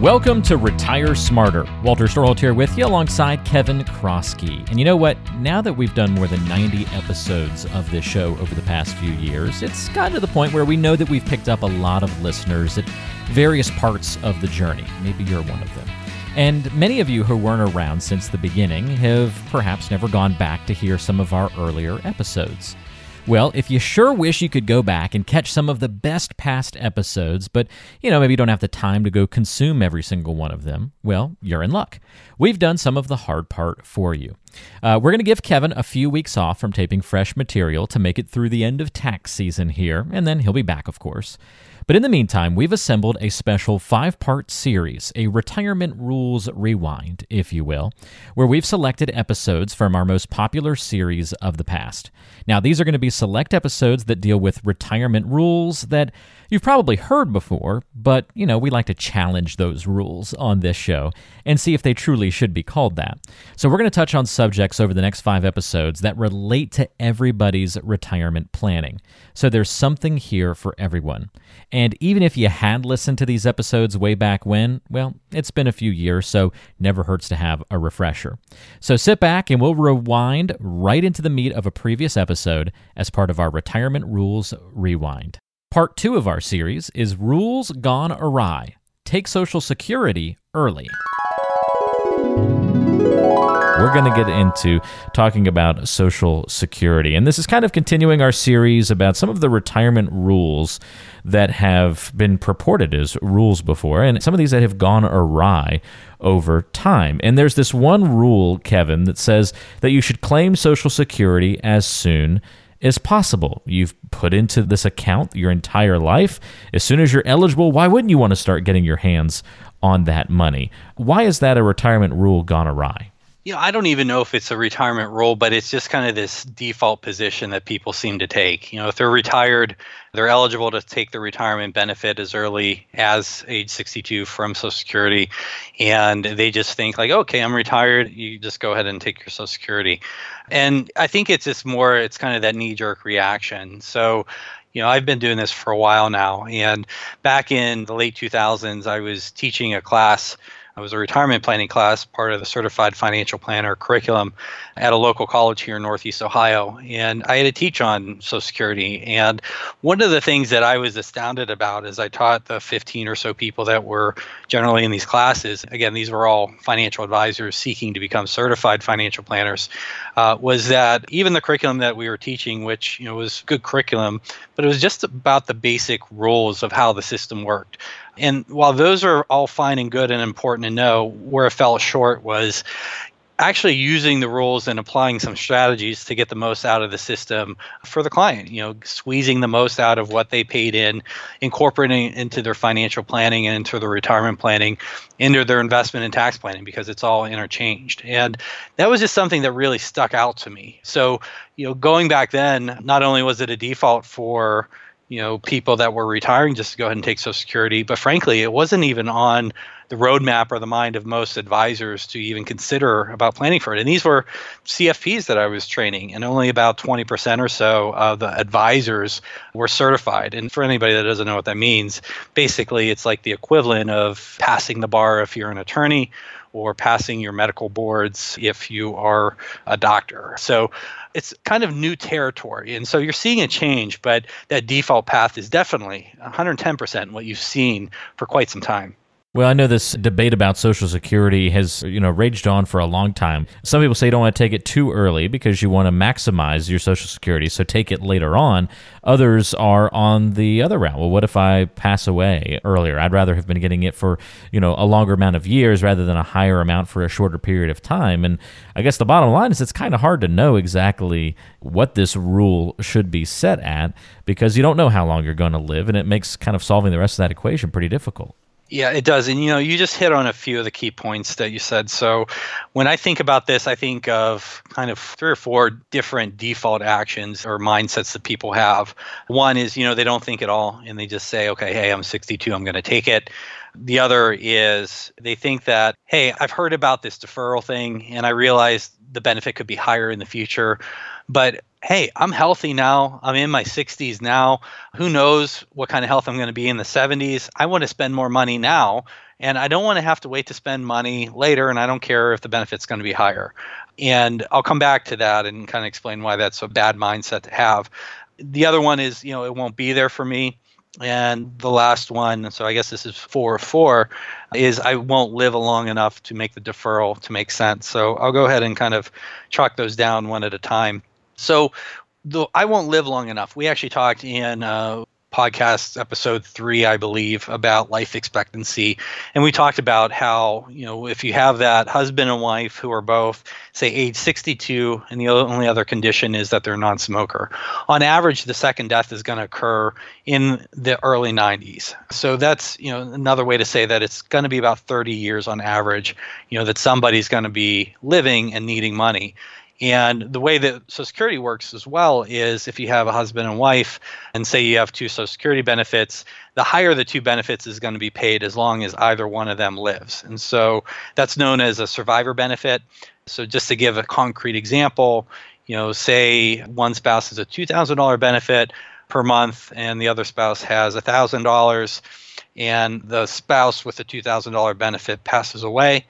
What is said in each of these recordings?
Welcome to Retire Smarter. Walter Storholt here with you alongside Kevin Kroskey. And you know what? Now that we've done more than 90 episodes of this show over the past few years, it's gotten to the point where we know that we've picked up a lot of listeners at various parts of the journey. Maybe you're one of them. And many of you who weren't around since the beginning have perhaps never gone back to hear some of our earlier episodes. Well, if you sure wish you could go back and catch some of the best past episodes, but you know, maybe you don't have the time to go consume every single one of them, well, you're in luck. We've done some of the hard part for you. Uh, we're going to give Kevin a few weeks off from taping fresh material to make it through the end of tax season here, and then he'll be back, of course. But in the meantime, we've assembled a special five part series, a retirement rules rewind, if you will, where we've selected episodes from our most popular series of the past. Now, these are going to be select episodes that deal with retirement rules that you've probably heard before, but, you know, we like to challenge those rules on this show and see if they truly should be called that. So, we're going to touch on subjects over the next five episodes that relate to everybody's retirement planning. So, there's something here for everyone. And even if you had listened to these episodes way back when, well, it's been a few years, so never hurts to have a refresher. So sit back and we'll rewind right into the meat of a previous episode as part of our Retirement Rules Rewind. Part two of our series is Rules Gone Awry Take Social Security Early we're going to get into talking about Social Security. And this is kind of continuing our series about some of the retirement rules that have been purported as rules before, and some of these that have gone awry over time. And there's this one rule, Kevin, that says that you should claim Social Security as soon as possible. You've put into this account your entire life. As soon as you're eligible, why wouldn't you want to start getting your hands on that money? Why is that a retirement rule gone awry? know, I don't even know if it's a retirement rule, but it's just kind of this default position that people seem to take. You know, if they're retired, they're eligible to take the retirement benefit as early as age 62 from Social Security. And they just think, like, okay, I'm retired. You just go ahead and take your Social Security. And I think it's just more, it's kind of that knee jerk reaction. So, you know, I've been doing this for a while now. And back in the late 2000s, I was teaching a class I was a retirement planning class, part of the certified financial planner curriculum at a local college here in Northeast Ohio. And I had to teach on Social Security. And one of the things that I was astounded about as I taught the 15 or so people that were generally in these classes, again, these were all financial advisors seeking to become certified financial planners, uh, was that even the curriculum that we were teaching, which you know was good curriculum, but it was just about the basic rules of how the system worked. And while those are all fine and good and important to know, where it fell short was actually using the rules and applying some strategies to get the most out of the system for the client you know squeezing the most out of what they paid in incorporating into their financial planning and into their retirement planning into their investment and tax planning because it's all interchanged. And that was just something that really stuck out to me. So you know going back then not only was it a default for you know people that were retiring just to go ahead and take social security. But frankly it wasn't even on the roadmap or the mind of most advisors to even consider about planning for it and these were cfps that i was training and only about 20% or so of the advisors were certified and for anybody that doesn't know what that means basically it's like the equivalent of passing the bar if you're an attorney or passing your medical boards if you are a doctor. So it's kind of new territory. And so you're seeing a change, but that default path is definitely 110% what you've seen for quite some time. Well, I know this debate about Social Security has, you know, raged on for a long time. Some people say you don't want to take it too early because you want to maximize your Social Security, so take it later on. Others are on the other route. Well, what if I pass away earlier? I'd rather have been getting it for, you know, a longer amount of years rather than a higher amount for a shorter period of time. And I guess the bottom line is it's kind of hard to know exactly what this rule should be set at because you don't know how long you're going to live, and it makes kind of solving the rest of that equation pretty difficult. Yeah, it does. And you know, you just hit on a few of the key points that you said. So when I think about this, I think of kind of three or four different default actions or mindsets that people have. One is, you know, they don't think at all and they just say, okay, hey, I'm 62, I'm going to take it. The other is they think that, hey, I've heard about this deferral thing and I realize the benefit could be higher in the future But hey, I'm healthy now. I'm in my 60s now. Who knows what kind of health I'm going to be in the 70s? I want to spend more money now. And I don't want to have to wait to spend money later. And I don't care if the benefit's going to be higher. And I'll come back to that and kind of explain why that's a bad mindset to have. The other one is, you know, it won't be there for me. And the last one, so I guess this is four or four, is I won't live long enough to make the deferral to make sense. So I'll go ahead and kind of chalk those down one at a time. So I won't live long enough. We actually talked in uh, podcast episode three, I believe, about life expectancy. And we talked about how, you know, if you have that husband and wife who are both, say, age 62, and the only other condition is that they're non smoker, on average, the second death is going to occur in the early 90s. So that's, you know, another way to say that it's going to be about 30 years on average, you know, that somebody's going to be living and needing money. And the way that Social Security works as well is if you have a husband and wife, and say you have two Social Security benefits, the higher the two benefits is going to be paid as long as either one of them lives. And so that's known as a survivor benefit. So just to give a concrete example, you know, say one spouse has a $2,000 benefit per month and the other spouse has $1,000 and the spouse with the $2,000 benefit passes away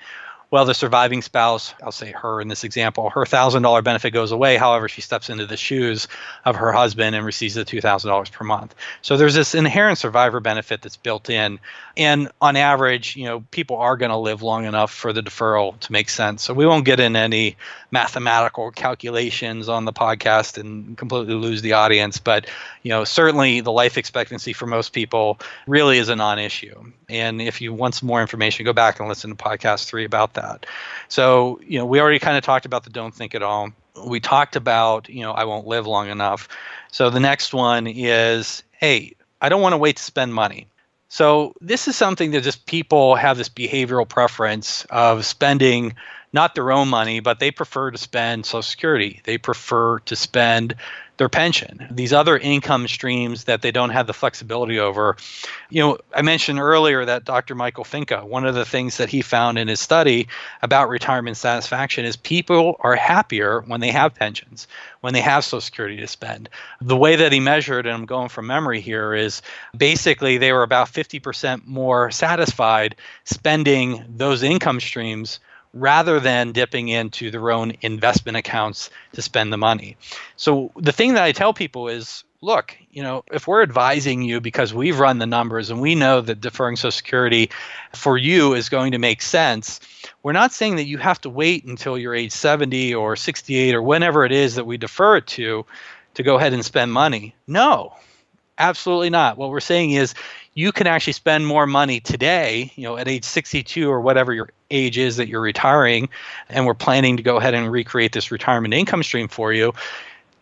well, the surviving spouse, I'll say her in this example, her $1,000 benefit goes away. However, she steps into the shoes of her husband and receives the $2,000 per month. So there's this inherent survivor benefit that's built in. And on average, you know, people are going to live long enough for the deferral to make sense. So we won't get in any mathematical calculations on the podcast and completely lose the audience. But, you know, certainly the life expectancy for most people really is a non issue. And if you want some more information, go back and listen to podcast three about that. So, you know, we already kind of talked about the don't think at all. We talked about, you know, I won't live long enough. So the next one is, hey, I don't want to wait to spend money. So this is something that just people have this behavioral preference of spending not their own money, but they prefer to spend Social Security. They prefer to spend their pension, these other income streams that they don't have the flexibility over. You know, I mentioned earlier that Dr. Michael Finke, one of the things that he found in his study about retirement satisfaction is people are happier when they have pensions, when they have Social Security to spend. The way that he measured, and I'm going from memory here, is basically they were about 50% more satisfied spending those income streams rather than dipping into their own investment accounts to spend the money. So the thing that I tell people is look, you know, if we're advising you because we've run the numbers and we know that deferring Social Security for you is going to make sense, we're not saying that you have to wait until you're age 70 or 68 or whenever it is that we defer it to to go ahead and spend money. No, absolutely not. What we're saying is you can actually spend more money today, you know, at age 62 or whatever your age is that you're retiring, and we're planning to go ahead and recreate this retirement income stream for you.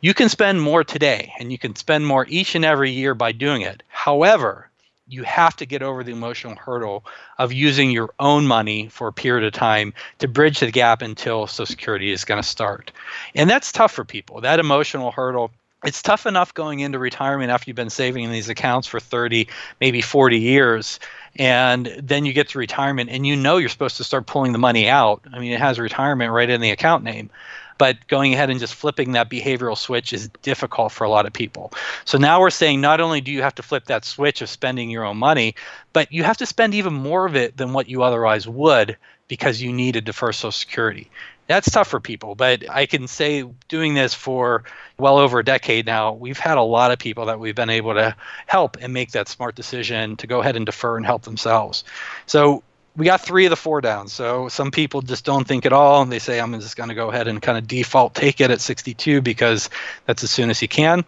You can spend more today and you can spend more each and every year by doing it. However, you have to get over the emotional hurdle of using your own money for a period of time to bridge the gap until Social Security is going to start. And that's tough for people. That emotional hurdle it's tough enough going into retirement after you've been saving in these accounts for 30 maybe 40 years and then you get to retirement and you know you're supposed to start pulling the money out. I mean it has retirement right in the account name but going ahead and just flipping that behavioral switch is difficult for a lot of people. So now we're saying not only do you have to flip that switch of spending your own money but you have to spend even more of it than what you otherwise would because you need a defer social security that's tough for people. But I can say doing this for well over a decade now, we've had a lot of people that we've been able to help and make that smart decision to go ahead and defer and help themselves. So we got three of the four down. So some people just don't think at all. And they say, I'm just going to go ahead and kind of default take it at 62 because that's as soon as you can.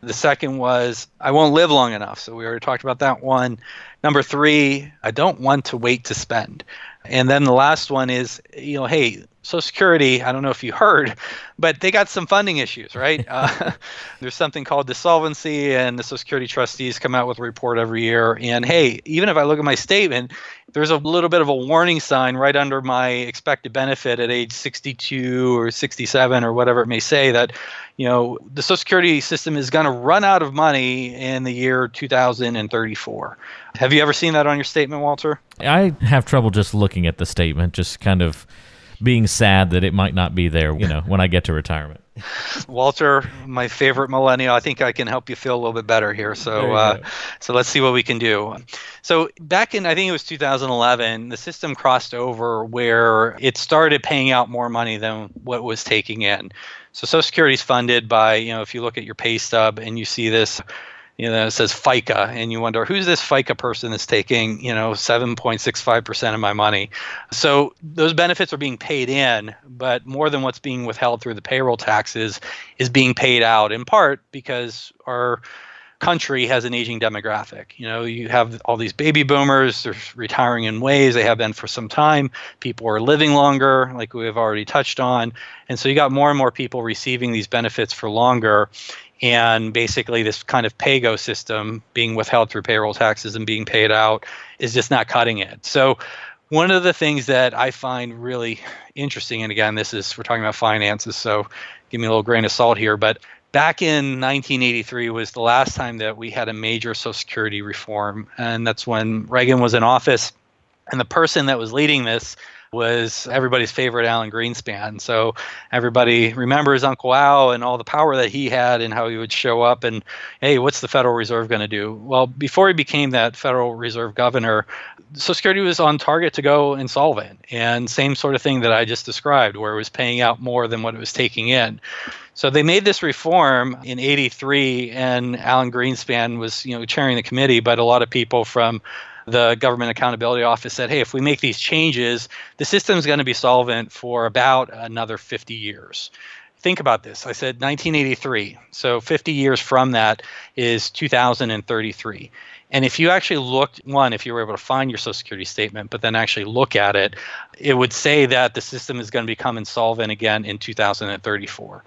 The second was, I won't live long enough. So we already talked about that one. Number three, I don't want to wait to spend. And then the last one is, you know, hey, Social Security, I don't know if you heard, but they got some funding issues, right? uh, there's something called dissolvency, and the Social Security trustees come out with a report every year. And hey, even if I look at my statement, there's a little bit of a warning sign right under my expected benefit at age 62 or 67 or whatever it may say that, you know, the Social Security system is going to run out of money in the year 2034. Have you ever seen that on your statement, Walter? I have trouble just looking at the statement, just kind of being sad that it might not be there, you know, when I get to retirement. Walter, my favorite millennial. I think I can help you feel a little bit better here. So, uh, so let's see what we can do. So back in I think it was 2011, the system crossed over where it started paying out more money than what was taking in. So Social Security is funded by you know if you look at your pay stub and you see this you know, it says FICA, and you wonder who's this FICA person that's taking, you know, 7.65% of my money. So those benefits are being paid in, but more than what's being withheld through the payroll taxes is being paid out in part because our country has an aging demographic. You know, you have all these baby boomers, they're retiring in ways they have been for some time. People are living longer, like we have already touched on. And so you got more and more people receiving these benefits for longer and basically this kind of pay-go system being withheld through payroll taxes and being paid out is just not cutting it so one of the things that i find really interesting and again this is we're talking about finances so give me a little grain of salt here but back in 1983 was the last time that we had a major social security reform and that's when reagan was in office. And the person that was leading this was everybody's favorite Alan Greenspan. So everybody remembers Uncle Al and all the power that he had and how he would show up and, hey, what's the Federal Reserve going to do? Well, before he became that Federal Reserve governor, Social Security was on target to go insolvent. And same sort of thing that I just described, where it was paying out more than what it was taking in. So they made this reform in 83 and Alan Greenspan was, you know, chairing the committee, but a lot of people from the Government Accountability Office said, hey, if we make these changes, the system is going to be solvent for about another 50 years. Think about this. I said 1983. So 50 years from that is 2033. And if you actually looked, one, if you were able to find your Social Security statement, but then actually look at it, it would say that the system is going to become insolvent again in 2034.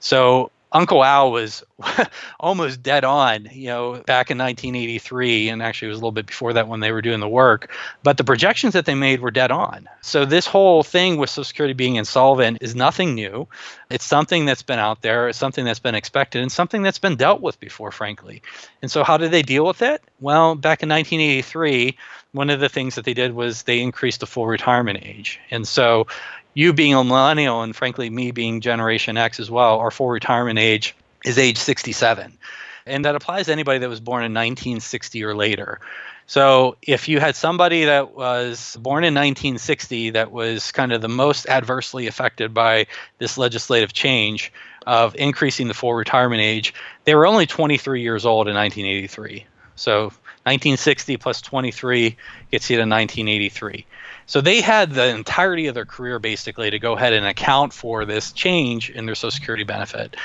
So Uncle Al was almost dead on, you know, back in 1983, and actually it was a little bit before that when they were doing the work. But the projections that they made were dead on. So this whole thing with Social Security being insolvent is nothing new. It's something that's been out there, it's something that's been expected, and something that's been dealt with before, frankly. And so how did they deal with it? Well, back in 1983, one of the things that they did was they increased the full retirement age. And so you being a millennial and frankly me being generation x as well our full retirement age is age 67 and that applies to anybody that was born in 1960 or later. So if you had somebody that was born in 1960 that was kind of the most adversely affected by this legislative change of increasing the full retirement age they were only 23 years old in 1983 so 1960 plus 23 gets you to 1983 so they had the entirety of their career basically to go ahead and account for this change in their Social Security benefit.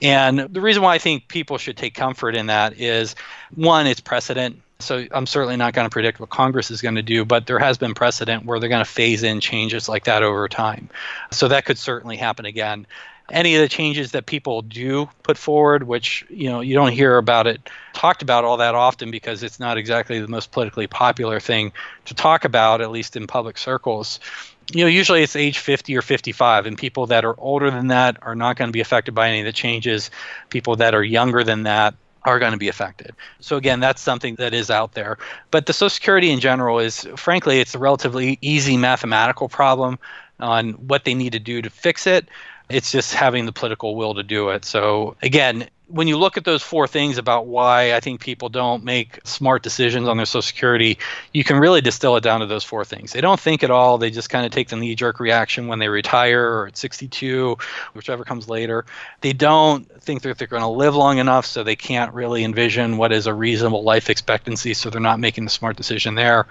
And the reason why I think people should take comfort in that is one, it's precedent. So I'm certainly not going to predict what Congress is going to do, but there has been precedent where they're going to phase in changes like that over time. So that could certainly happen again any of the changes that people do put forward, which you know you don't hear about it talked about all that often because it's not exactly the most politically popular thing to talk about, at least in public circles. You know, usually it's age 50 or 55, and people that are older than that are not going to be affected by any of the changes. People that are younger than that are going to be affected. So again, that's something that is out there. But the Social Security in general is, frankly, it's a relatively easy mathematical problem on what they need to do to fix it. It's just having the political will to do it. So, again, when you look at those four things about why I think people don't make smart decisions on their Social Security, you can really distill it down to those four things. They don't think at all. They just kind of take the knee jerk reaction when they retire or at 62, whichever comes later. They don't think that they're going to live long enough, so they can't really envision what is a reasonable life expectancy, so they're not making the smart decision there.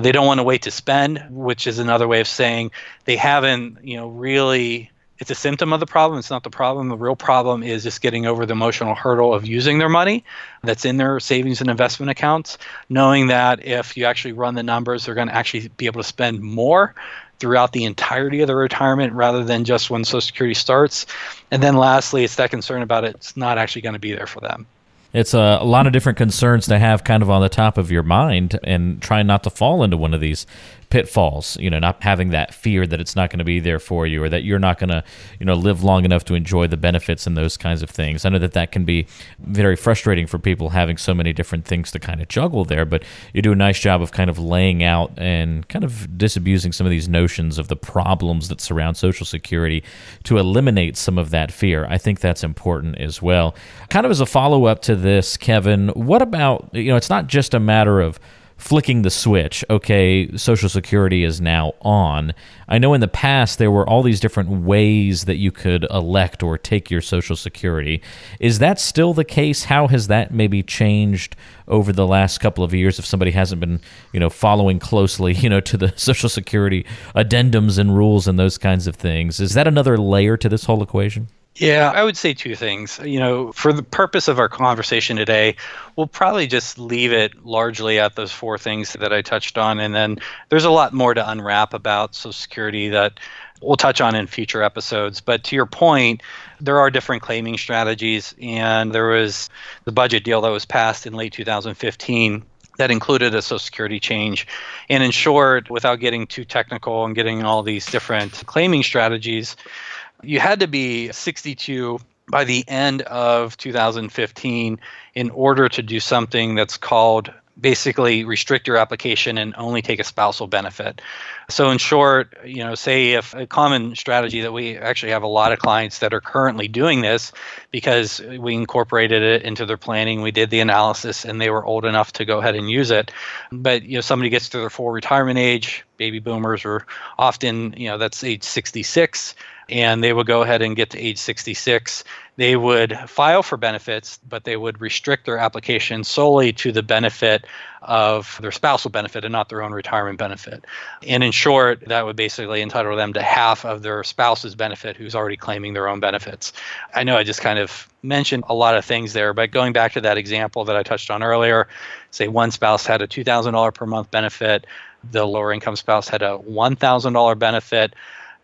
They don't want to wait to spend, which is another way of saying they haven't, you know, really it's a symptom of the problem. It's not the problem. The real problem is just getting over the emotional hurdle of using their money that's in their savings and investment accounts, knowing that if you actually run the numbers, they're going to actually be able to spend more throughout the entirety of their retirement rather than just when Social Security starts. And then lastly, it's that concern about it. it's not actually going to be there for them. It's a, a, lot of different concerns to have kind of on the top of your mind and try not to fall into one of these pitfalls, you know, not having that fear that it's not going to be there for you or that you're not going to, you know, live long enough to enjoy the benefits and those kinds of things. I know that that can be very frustrating for people having so many different things to kind of juggle there, but you do a nice job of kind of laying out and kind of disabusing some of these notions of the problems that surround Social Security to eliminate some of that fear. I think that's important as well. Kind of as a follow up to this, Kevin, what about, you know, it's not just a matter of flicking the switch, okay, Social Security is now on. I know in the past there were all these different ways that you could elect or take your Social Security. Is that still the case? How has that maybe changed over the last couple of years if somebody hasn't been, you know, following closely, you know, to the Social Security addendums and rules and those kinds of things? Is that another layer to this whole equation? Yeah, I would say two things. You know, for the purpose of our conversation today, we'll probably just leave it largely at those four things that I touched on. And then there's a lot more to unwrap about Social Security that we'll touch on in future episodes. But to your point, there are different claiming strategies. And there was the budget deal that was passed in late 2015 that included a Social Security change. And in short, without getting too technical and getting all these different claiming strategies, you had to be 62 by the end of 2015 in order to do something that's called basically restrict your application and only take a spousal benefit. So in short, you know, say if a common strategy that we actually have a lot of clients that are currently doing this because we incorporated it into their planning, we did the analysis and they were old enough to go ahead and use it. But you know, somebody gets to their full retirement age, baby boomers are often, you know, that's age 66 and they would go ahead and get to age 66. They would file for benefits, but they would restrict their application solely to the benefit of their spousal benefit and not their own retirement benefit. And in short, that would basically entitle them to half of their spouse's benefit who's already claiming their own benefits. I know I just kind of mentioned a lot of things there, but going back to that example that I touched on earlier, say one spouse had a $2,000 per month benefit, the lower income spouse had a $1,000 benefit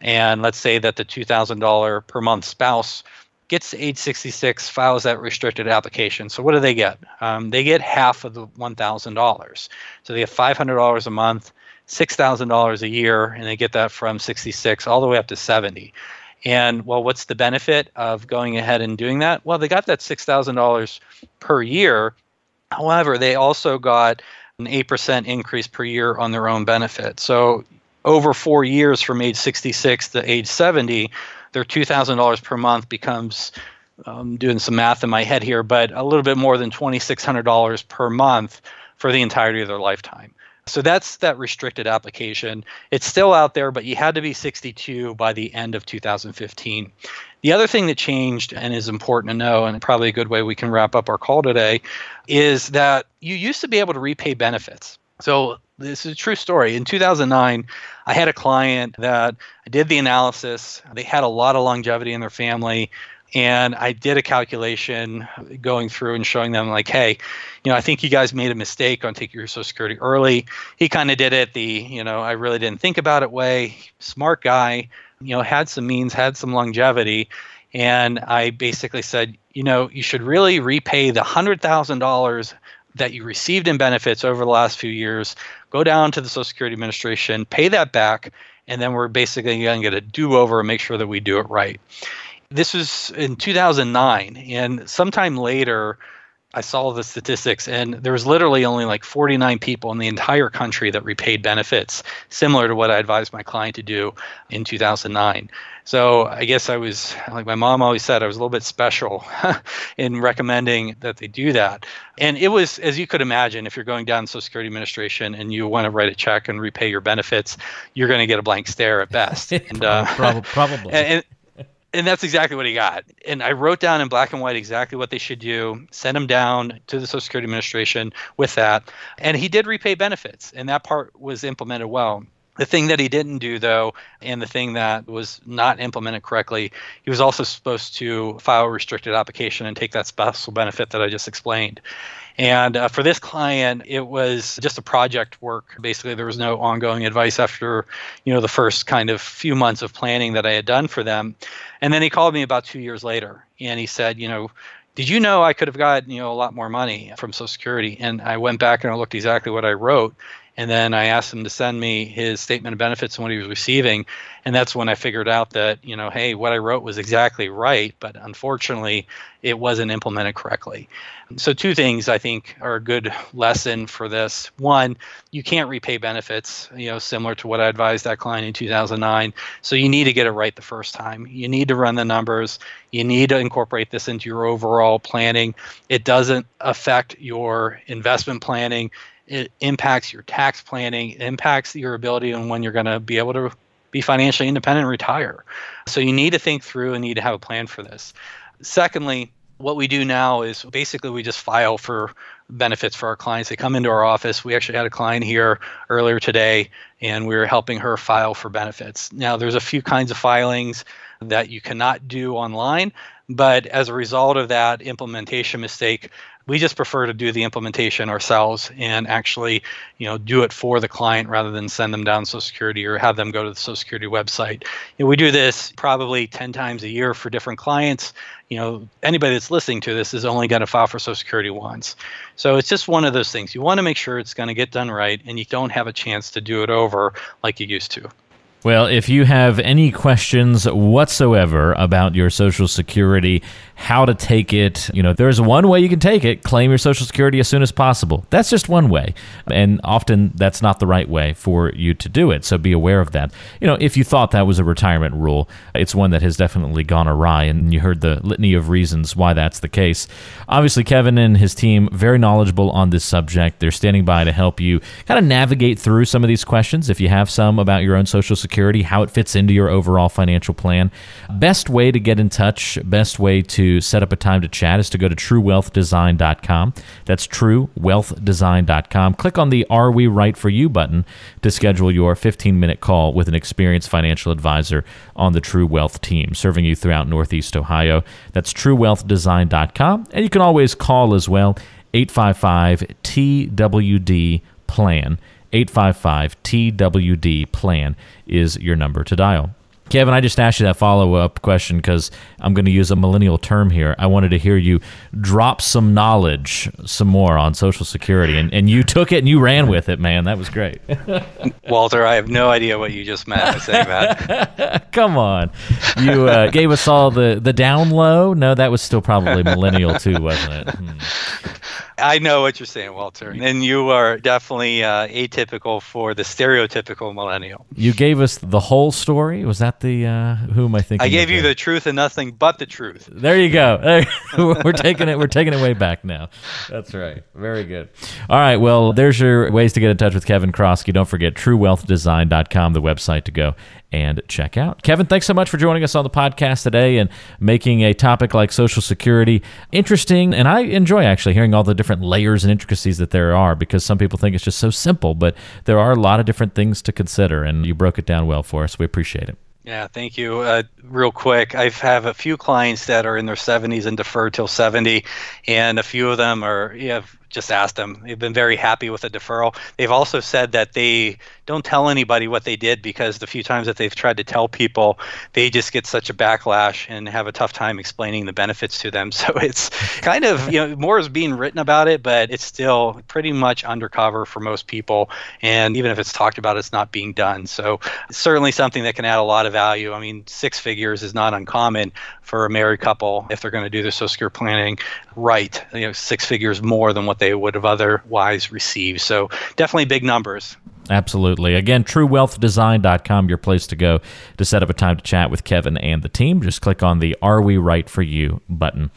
and let's say that the $2,000 per month spouse gets to age 66, files that restricted application. So what do they get? Um, they get half of the $1,000. So they get $500 a month, $6,000 a year, and they get that from 66 all the way up to 70. And well, what's the benefit of going ahead and doing that? Well, they got that $6,000 per year. However, they also got an 8% increase per year on their own benefit. So over four years from age 66 to age 70, their $2,000 per month becomes, um, doing some math in my head here, but a little bit more than $2,600 per month for the entirety of their lifetime. So that's that restricted application. It's still out there, but you had to be 62 by the end of 2015. The other thing that changed and is important to know, and probably a good way we can wrap up our call today, is that you used to be able to repay benefits. So this is a true story. In 2009, I had a client that I did the analysis. They had a lot of longevity in their family. And I did a calculation going through and showing them, like, hey, you know, I think you guys made a mistake on taking your Social Security early. He kind of did it the, you know, I really didn't think about it way. Smart guy, you know, had some means, had some longevity. And I basically said, you know, you should really repay the $100,000 that you received in benefits over the last few years, go down to the Social Security Administration, pay that back, and then we're basically going to get a do over and make sure that we do it right. This was in 2009, and sometime later, I saw the statistics, and there was literally only like 49 people in the entire country that repaid benefits, similar to what I advised my client to do in 2009. So I guess I was, like my mom always said, I was a little bit special in recommending that they do that. And it was, as you could imagine, if you're going down Social Security Administration and you want to write a check and repay your benefits, you're going to get a blank stare at best. And, uh, probably. and, and that's exactly what he got. And I wrote down in black and white exactly what they should do, send him down to the Social Security Administration with that. And he did repay benefits, and that part was implemented well. The thing that he didn't do, though, and the thing that was not implemented correctly, he was also supposed to file a restricted application and take that spousal benefit that I just explained. And uh, for this client, it was just a project work. Basically, there was no ongoing advice after, you know, the first kind of few months of planning that I had done for them. And then he called me about two years later, and he said, you know, did you know I could have got you know a lot more money from Social Security? And I went back and I looked exactly what I wrote, And then I asked him to send me his statement of benefits and what he was receiving. And that's when I figured out that, you know, hey, what I wrote was exactly right, but unfortunately, it wasn't implemented correctly. So, two things I think are a good lesson for this. One, you can't repay benefits, you know, similar to what I advised that client in 2009. So, you need to get it right the first time. You need to run the numbers. You need to incorporate this into your overall planning. It doesn't affect your investment planning it impacts your tax planning, it impacts your ability and when you're going to be able to be financially independent and retire. So you need to think through and need to have a plan for this. Secondly, what we do now is basically we just file for benefits for our clients. They come into our office. We actually had a client here earlier today, and we were helping her file for benefits. Now, there's a few kinds of filings that you cannot do online, but as a result of that implementation mistake, we just prefer to do the implementation ourselves and actually you know do it for the client rather than send them down social security or have them go to the social security website. We do this probably 10 times a year for different clients. You know anybody that's listening to this is only going to file for social security once. So it's just one of those things. You want to make sure it's going to get done right and you don't have a chance to do it over like you used to well, if you have any questions whatsoever about your Social Security, how to take it, you know, there's one way you can take it claim your Social Security as soon as possible. That's just one way. And often that's not the right way for you to do it. So be aware of that. You know, if you thought that was a retirement rule, it's one that has definitely gone awry. And you heard the litany of reasons why that's the case. Obviously, Kevin and his team, very knowledgeable on this subject. They're standing by to help you kind of navigate through some of these questions. If you have some about your own Social Security, security, how it fits into your overall financial plan. Best way to get in touch, best way to set up a time to chat is to go to truewealthdesign.com. That's truewealthdesign.com. Click on the Are We Right for You button to schedule your 15 minute call with an experienced financial advisor on the True Wealth team, serving you throughout Northeast Ohio. That's truewealthdesign.com. And you can always call as well, 855 TWD plan. 855 TWD plan is your number to dial. Kevin, I just asked you that follow up question because I'm going to use a millennial term here. I wanted to hear you drop some knowledge, some more on Social Security, and, and you took it and you ran with it, man. That was great. Walter, I have no idea what you just meant by saying that. Come on, you uh, gave us all the the down low. No, that was still probably millennial too, wasn't it? Hmm. I know what you're saying, Walter. And you are definitely uh, atypical for the stereotypical millennial. You gave us the whole story. Was that the uh, who am I thinking? I gave you the truth and nothing but the truth. There you go. we're taking it. We're taking it way back now. That's right. Very good. All right. Well, there's your ways to get in touch with Kevin Kroskey. Don't forget truewealthdesign.com, the website to go and check out. Kevin, thanks so much for joining us on the podcast today and making a topic like Social Security interesting. And I enjoy actually hearing all the different layers and intricacies that there are because some people think it's just so simple, but there are a lot of different things to consider. And you broke it down well for us. We appreciate it. Yeah, thank you. Uh, real quick, I have a few clients that are in their 70s and deferred till 70, and a few of them are have just asked them. They've been very happy with the deferral. They've also said that they don't tell anybody what they did because the few times that they've tried to tell people, they just get such a backlash and have a tough time explaining the benefits to them. So it's kind of, you know, more is being written about it, but it's still pretty much undercover for most people. And even if it's talked about, it's not being done. So certainly something that can add a lot of value. I mean, six figures is not uncommon for a married couple if they're going to do their social security planning right. You know, six figures more than what they would have otherwise received. So definitely big numbers. Absolutely. Again, truewealthdesign.com, your place to go to set up a time to chat with Kevin and the team. Just click on the Are We Right for You button.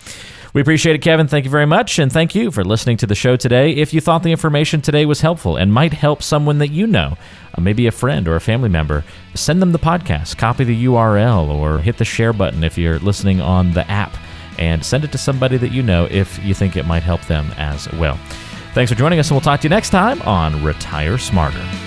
We appreciate it, Kevin. Thank you very much. And thank you for listening to the show today. If you thought the information today was helpful and might help someone that you know, uh, maybe a friend or a family member, send them the podcast, copy the URL, or hit the share button if you're listening on the app, and send it to somebody that you know if you think it might help them as well. Thanks for joining us, and we'll talk to you next time on Retire Smarter.